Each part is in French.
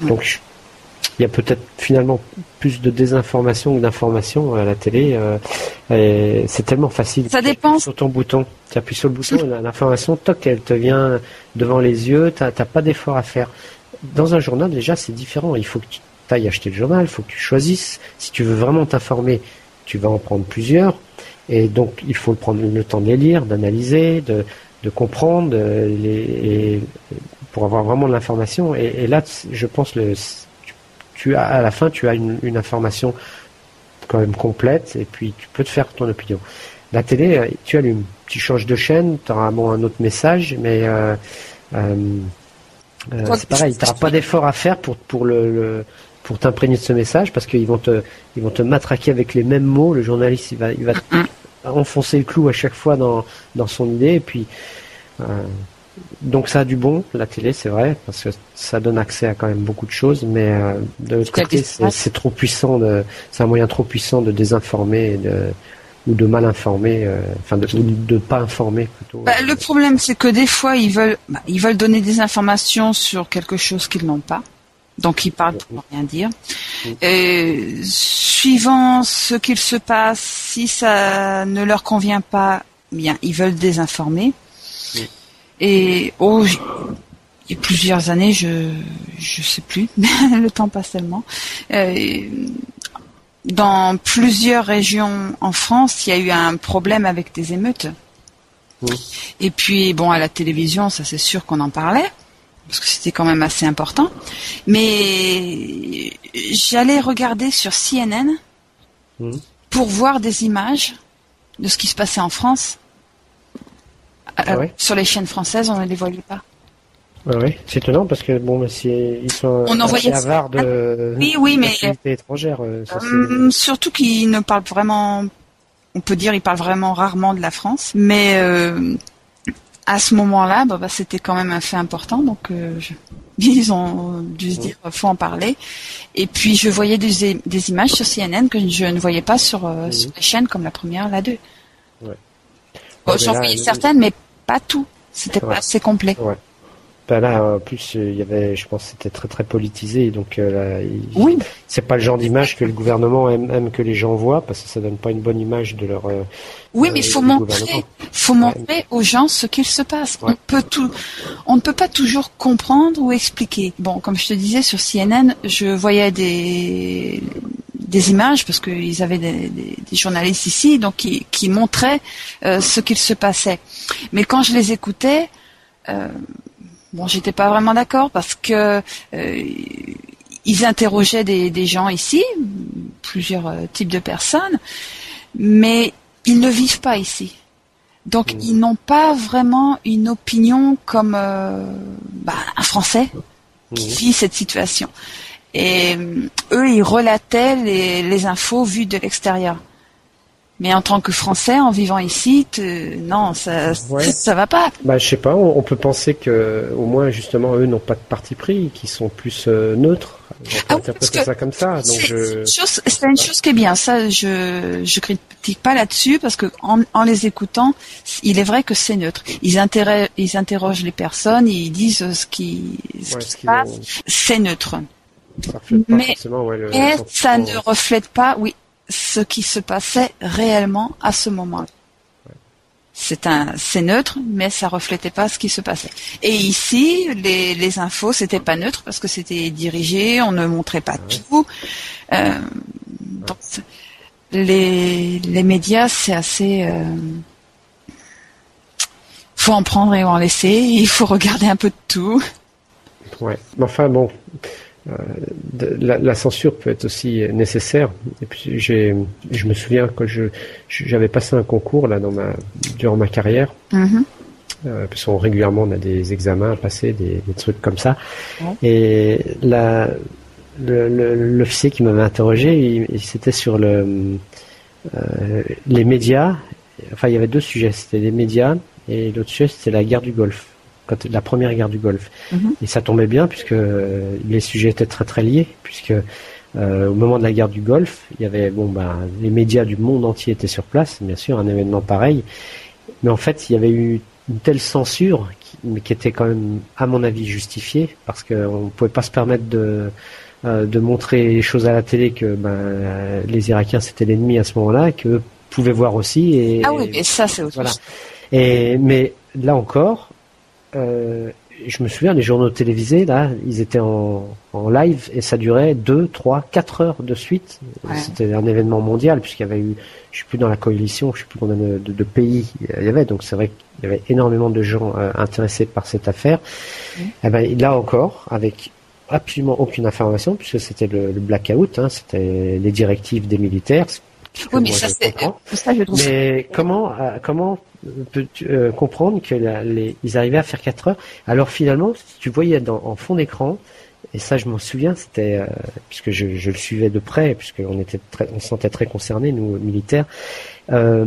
Donc il y a peut-être finalement plus de désinformation que d'information à la télé. Euh, c'est tellement facile. Ça dépend. Sur ton bouton, tu appuies sur le bouton, l'information, toc, elle te vient devant les yeux. T'as pas d'effort à faire. Dans un journal, déjà, c'est différent. Il faut que tu ailles acheter le journal, il faut que tu choisisses. Si tu veux vraiment t'informer, tu vas en prendre plusieurs. Et donc, il faut prendre le temps de les lire, d'analyser, de, de comprendre, les, pour avoir vraiment de l'information. Et, là, je pense le tu as à la fin tu as une, information quand même complète et puis tu peux te faire ton opinion. La télé, euh, tu allumes, tu changes de chaîne, tu auras bon, un autre message, mais euh, euh, c'est pareil, tu n'auras pas d'effort à faire pour, pour le, pour t'imprégner de ce message parce qu'ils vont te ils vont te matraquer avec les mêmes mots. Le journaliste il va il va enfoncer le clou à chaque fois dans dans son idée et puis donc ça a du bon, la télé, c'est vrai, parce que ça donne accès à quand même beaucoup de choses, mais euh, de l'autre côté, c'est trop puissant, c'est un moyen trop puissant de désinformer ou de mal informer, euh, enfin de, ou de pas informer plutôt. Bah, le problème, c'est que des fois, ils veulent, bah, ils veulent donner des informations sur quelque chose qu'ils n'ont pas. Donc ils parlent pour rien dire. Et, suivant ce qu'il se passe, si ça ne leur convient pas, bien ils veulent désinformer. Et oh, il y a plusieurs années, je je sais plus, le temps passe tellement. Euh, dans plusieurs régions en France, il y a eu un problème avec des émeutes. Et puis bon, à la télévision, ça c'est sûr qu'on en parlait parce que c'était quand même assez important. Mais j'allais regarder sur CNN pour voir des images de ce qui se passait en France ah sur les chaînes françaises, on ne les voyait pas. oui, c'est étonnant parce que bon, ils sont on assez avares de oui, oui, mais étrangères. Euh, hum, surtout qu'ils ne parlent vraiment, on peut dire, ils parlent vraiment rarement de la France, mais euh, à ce moment-là, bah, bah, c'était quand même un fait important, donc euh, ils ont dû se dire faut en parler. Et puis je voyais des, des, images sur CNN que je ne voyais pas sur, sur les chaînes comme la première, la deux. Ouais. J'en voyais certaines, mais pas tout. C'était pas assez complet. Ouais. Ben là, en plus, il y avait, je pense, c'était très très politisé, donc euh, oui. c'est pas le genre d'image que le gouvernement aime, que les gens voient, parce que ça donne pas une bonne image de leur. Euh, oui, mais il faut montrer, faut montrer aux gens ce qu'il se passe. On peut tout, on ne peut pas toujours comprendre ou expliquer. Bon, comme je te disais sur CNN, je voyais des des images parce qu'ils avaient des, journalistes ici, donc qui, qui montraient euh, ce qu'il se passait. Mais quand je les écoutais, euh, bon, j'étais pas vraiment d'accord parce que euh, ils interrogeaient des, des, gens ici, plusieurs types de personnes, mais ils ne vivent pas ici. Donc mmh. ils n'ont pas vraiment une opinion comme bah, un Français qui mmh. vit cette situation. Et eux, ils relataient les, les infos vues de l'extérieur. Mais en tant que Français, en vivant ici, non, ça, ça va pas. Bah, je sais pas. On, peut penser que, au moins, justement, eux n'ont pas de parti pris, qui sont plus euh, neutres. On ah ça comme ça. C'est une, chose qui est bien. Ça, je je critique pas là-dessus parce que en, en, les écoutant, il est vrai que c'est neutre. Ils, ils interrogent les personnes, ils disent ce qui, ce qui se passe. C'est neutre. Mais, ça ne reflète pas, oui, ce qui se passait réellement à ce moment-là? C'est un, c'est neutre, mais ça reflétait pas ce qui se passait. Et ici, les, les infos, c'était pas neutre parce que c'était dirigé, on ne montrait pas tout. Euh, les, les médias, c'est assez. Euh, faut en prendre et en laisser. Il faut regarder un peu de tout. Ouais. Enfin bon, euh, la, censure peut être aussi nécessaire. Et puis j'ai, je me souviens que je, j'avais passé un concours là dans ma, durant ma carrière. Mm-hmm. Euh, parce qu'on régulièrement on a des examens à passer, des, trucs comme ça. Et la, l'officier qui m'avait interrogé, il, c'était sur le, euh, les médias. Enfin, il y avait deux sujets. C'était les médias et l'autre sujet c'était la guerre du Golfe quand la première guerre du Golfe. Mhm. Et ça tombait bien puisque euh, les sujets étaient très très liés, puisque euh, au moment de la guerre du Golfe, il y avait bon bah les médias du monde entier étaient sur place, bien sûr, un événement pareil. Mais en fait, il y avait eu une telle censure mais qui était quand même, à mon avis, justifié, parce qu'on ne pouvait pas se permettre de, euh, de montrer les choses à la télé que ben, les Irakiens c'était l'ennemi à ce moment-là, qu'eux pouvaient voir aussi. Et, ah oui, mais ça c'est autre voilà. Et, mais là encore, euh, je me souviens, les journaux télévisés, là, ils étaient en, en live et ça durait 2, 3, 4 heures de suite. C'était un événement mondial puisqu'il y avait eu, je suis plus dans la coalition, je sais plus combien de, de, pays il y avait, donc c'est vrai qu'il y avait énormément de gens euh, intéressés par cette affaire. Et eh ben, là encore, avec absolument aucune information puisque c'était le, blackout, hein, c'était les directives des militaires. Oui, mais ça, je trouve mais comment, euh, comment peux-tu euh, comprendre que les, ils arrivaient à faire 4 heures Alors finalement, tu voyais dans, en fond d'écran, et ça je m'en souviens, c'était euh, puisque je, je, le suivais de près, puisqu'on était très, on se sentait très concernés nous militaires. Euh,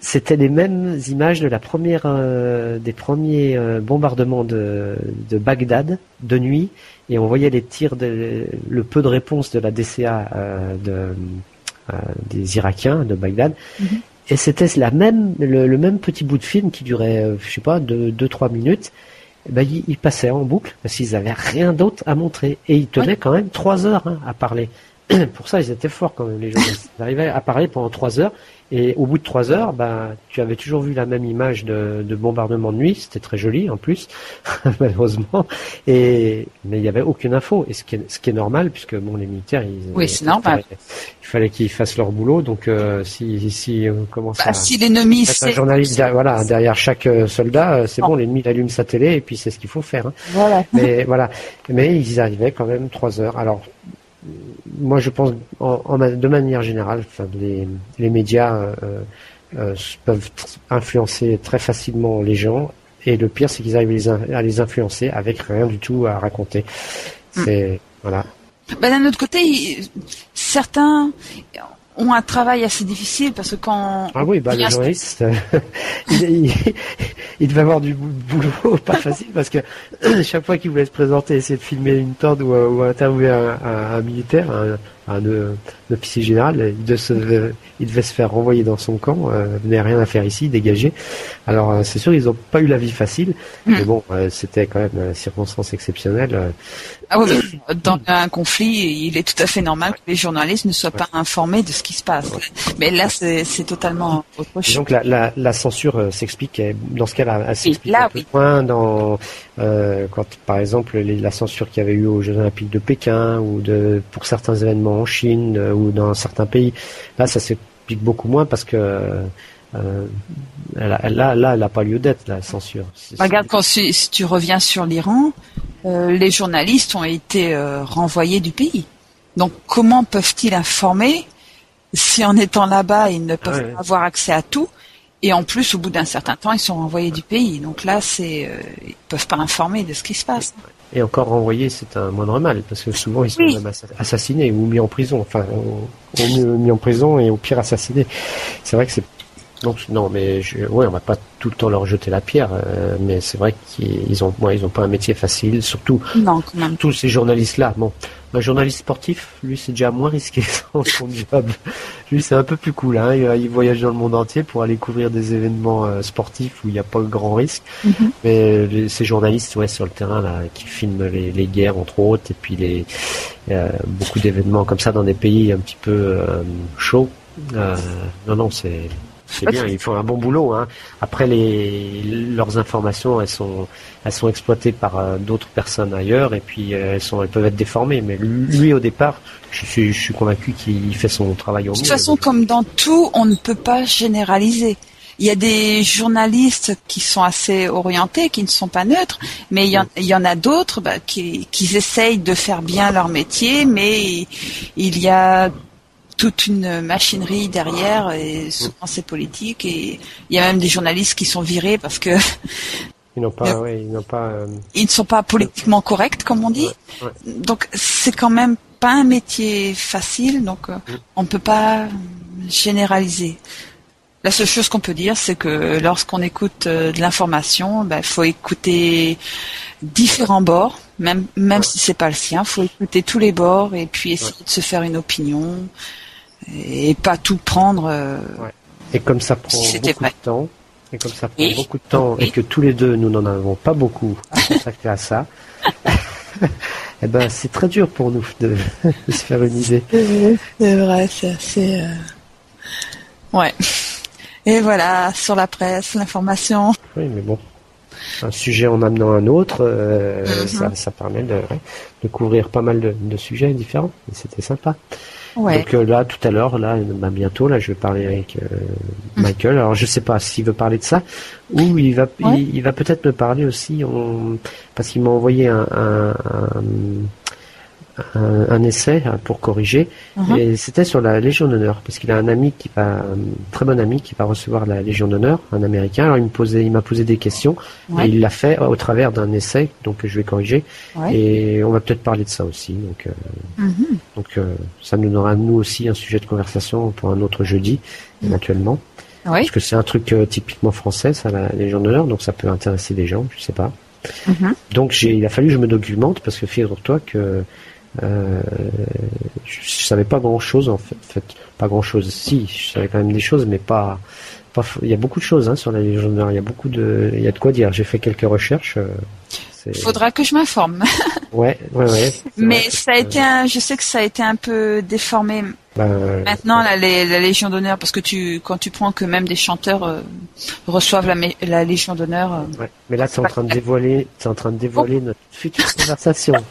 c'était les mêmes images de la première, euh, des premiers bombardements de, de, Bagdad de nuit, et on voyait les tirs, de, le peu de réponse de la DCA de, des Irakiens de Bagdad. Mm-hmm. Et c'était la même, le, même petit bout de film qui durait, euh, je sais pas, 2-3 minutes. Eh ben, il, passait en boucle parce qu'ils avaient rien d'autre à montrer. Et ils tenaient quand même 3 heures hein, à parler. Pour ça, ils étaient forts quand même, les journalistes. Ils arrivaient à parler pendant 3 heures et au bout de trois heures, bah, tu avais toujours vu la même image de, de bombardement de nuit. C'était très joli en plus, malheureusement. Et mais il n'y avait aucune info. Et ce qui est, ce qui est normal, puisque bon, les militaires, ils, oui, c'est normal. Il fallait qu'ils fassent leur boulot. Donc euh, si si on commence bah, à si l'ennemi un journaliste derrière, voilà derrière chaque euh, soldat, euh, c'est bon, l'ennemi allume sa télé et puis c'est ce qu'il faut faire. Hein. Voilà. Mais voilà. Mais ils arrivaient quand même trois heures. Alors moi, je pense, en, de manière générale, enfin, les, les médias euh, euh, peuvent influencer très facilement les gens. Et le pire, c'est qu'ils arrivent à les influencer avec rien du tout à raconter. Hmm. C'est voilà. Ben, d'un autre côté, certains ont un travail assez difficile parce que quand ah oui bah le journaliste il, il, devait avoir du boulot pas facile parce que chaque fois qu'il voulait se présenter essayer de filmer une tente ou, ou interviewer un, un, un militaire un, un, officier général, il, se, il, devait se faire renvoyer dans son camp, euh, n'avait rien à faire ici, dégagé. Alors euh, c'est sûr, ils n'ont pas eu la vie facile, hmm. mais bon, euh, c'était quand même une circonstance exceptionnelle. Euh. Ah oui, dans un conflit, il est tout à fait normal que les journalistes ne soient pas informés de ce qui se passe. Mais là, c'est totalement autre chose. donc la, la, la censure s'explique, dans ce cas-là, elle s'explique moins dans quand, par exemple, la censure qu'il y avait eu aux Jeux Olympiques de Pékin ou de pour certains événements en Chine euh, ou dans certains pays. Là, ça s'explique beaucoup moins parce que euh, là, là, elle n'a pas lieu d'être, la censure. Regarde, quand si, tu reviens sur l'Iran, euh, les journalistes ont été renvoyés du pays. Donc, comment peuvent-ils informer si en étant là-bas, ils ne peuvent pas avoir accès à tout? Et en plus, au bout d'un certain temps, ils sont renvoyés du pays. Donc là, c'est, ils peuvent pas informer de ce qui se passe. Et encore renvoyés, c'est un moindre mal, parce que souvent ils sont même assassinés ou mis en prison, enfin, au, mieux mis en prison et au pire assassinés. C'est vrai que c'est donc non, mais je, ouais, on va pas tout le temps leur jeter la pierre, euh, mais c'est vrai qu'ils ont, ils ont pas un métier facile, surtout non, tous ces journalistes-là. Bon, un journaliste sportif, lui, c'est déjà moins risqué son, job. Lui, c'est un peu plus cool. Hein. Il, voyage dans le monde entier pour aller couvrir des événements euh, sportifs où il n'y a pas grand risque. Mhm. Mais ces journalistes, ouais, sur le terrain, là, qui filment les, guerres, entre autres, et puis les beaucoup d'événements comme ça dans des pays un petit peu euh, chauds. Euh, non, non, c'est c'est bien, ils font un bon boulot. Hein. Après, les, leurs informations, elles sont, elles sont exploitées par euh, d'autres personnes ailleurs, et puis euh, elles, sont, elles peuvent être déformées. Mais lui, au départ, je suis, je suis convaincu qu'il fait son travail au mieux. De toute façon, comme dans tout, on ne peut pas généraliser. Il y a des journalistes qui sont assez orientés, qui ne sont pas neutres, mais il y en, a d'autres bah, qui, qui essayent de faire bien leur métier, mais il y a toute une machinerie derrière et souvent c'est politique. Et il y a même des journalistes qui sont virés parce que ils n'ont pas, ils n'ont pas, euh, ils ne sont pas politiquement corrects comme on dit. Donc c'est quand même pas un métier facile, donc euh, mm. on ne peut pas généraliser. La seule chose qu'on peut dire, c'est que lorsqu'on écoute euh, de l'information, il ben, faut écouter différents bords, même même si c'est pas le sien, faut écouter tous les bords et puis essayer de se faire une opinion et pas tout prendre. Euh, et comme ça prend beaucoup de temps, et comme ça prend beaucoup de temps et que tous les deux nous n'en avons pas beaucoup à consacrer à ça, eh ben c'est très dur pour nous de, se faire une idée. C'est vrai, c'est assez. Euh, ouais. Et voilà, sur la presse, l'information. Oui, mais bon, un sujet en amenant un autre, euh, mm-hmm. ça, permet de, de, couvrir pas mal de, sujets différents. Et c'était sympa. Donc euh, là, tout à l'heure, là, bah, bientôt, là, je vais parler avec euh, mm. Michael. Alors, je sais pas s'il veut parler de ça ou il va, il, va peut-être me parler aussi, parce qu'il m'a envoyé un, un, essai hein, pour corriger. Uh-huh. Et c'était sur la Légion d'honneur, parce qu'il a un ami qui va, un très bon ami qui va recevoir la Légion d'honneur, un Américain. Alors il me posait, il m'a posé des questions et il l'a fait au travers d'un essai, donc je vais corriger. Et on va peut-être parler de ça aussi. Donc, euh, uh-huh. donc euh, ça nous donnera nous aussi un sujet de conversation pour un autre jeudi, uh-huh. éventuellement. Parce que c'est un truc euh, typiquement français, ça, la Légion d'honneur, donc ça peut intéresser des gens, je sais pas. Donc j'ai, il a fallu que je me documente parce que figure-toi que euh, je, savais pas grand chose en fait, pas grand chose. Si, je savais quand même des choses, mais pas. pas il y a beaucoup de choses hein, sur la Légion d'honneur. Il y a beaucoup de, il y a de quoi dire. J'ai fait quelques recherches. Euh, Faudra que je m'informe. ouais, ouais, ouais. Mais ça a été, un, je sais que ça a été un peu déformé. Ben, Maintenant, la, la, Légion d'honneur, parce que tu, quand tu prends que même des chanteurs euh, reçoivent la, la Légion d'honneur. Euh, ouais. Mais là, tu es en train de dévoiler, en train de dévoiler notre future conversation.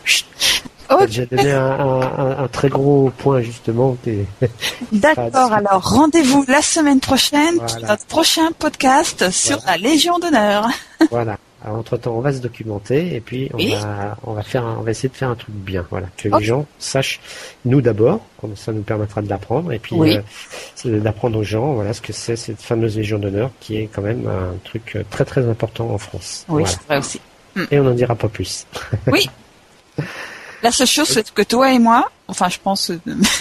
J'ai donné un, très gros point justement. D'accord, alors rendez-vous la semaine prochaine pour notre prochain podcast sur la Légion d'honneur. voilà. entre temps, on va se documenter et puis on va on va faire on va essayer de faire un truc bien. Voilà, que les gens sachent nous d'abord, comme ça nous permettra de l'apprendre et puis euh, d'apprendre aux gens voilà ce que c'est cette fameuse Légion d'honneur qui est quand même un truc très très important en France. Oui, c'est vrai aussi. Et on n'en dira pas plus. Oui. La seule chose, c'est que toi et moi, enfin, je pense,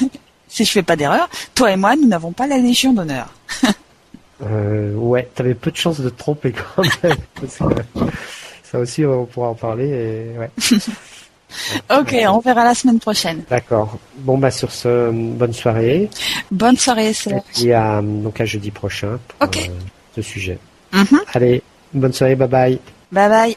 si je fais pas d'erreur, toi et moi, nous n'avons pas la Légion d'honneur. euh, ouais, t'avais peu de chances de te tromper quand même. ça aussi, on pourra en parler. Et, ouais. ok, on verra la semaine prochaine. D'accord. Bon bah sur ce, bonne soirée. Bonne soirée, c'est Et à, donc à jeudi prochain pour euh, ce sujet. Mm-hmm. Allez, bonne soirée, bye bye. Bye bye.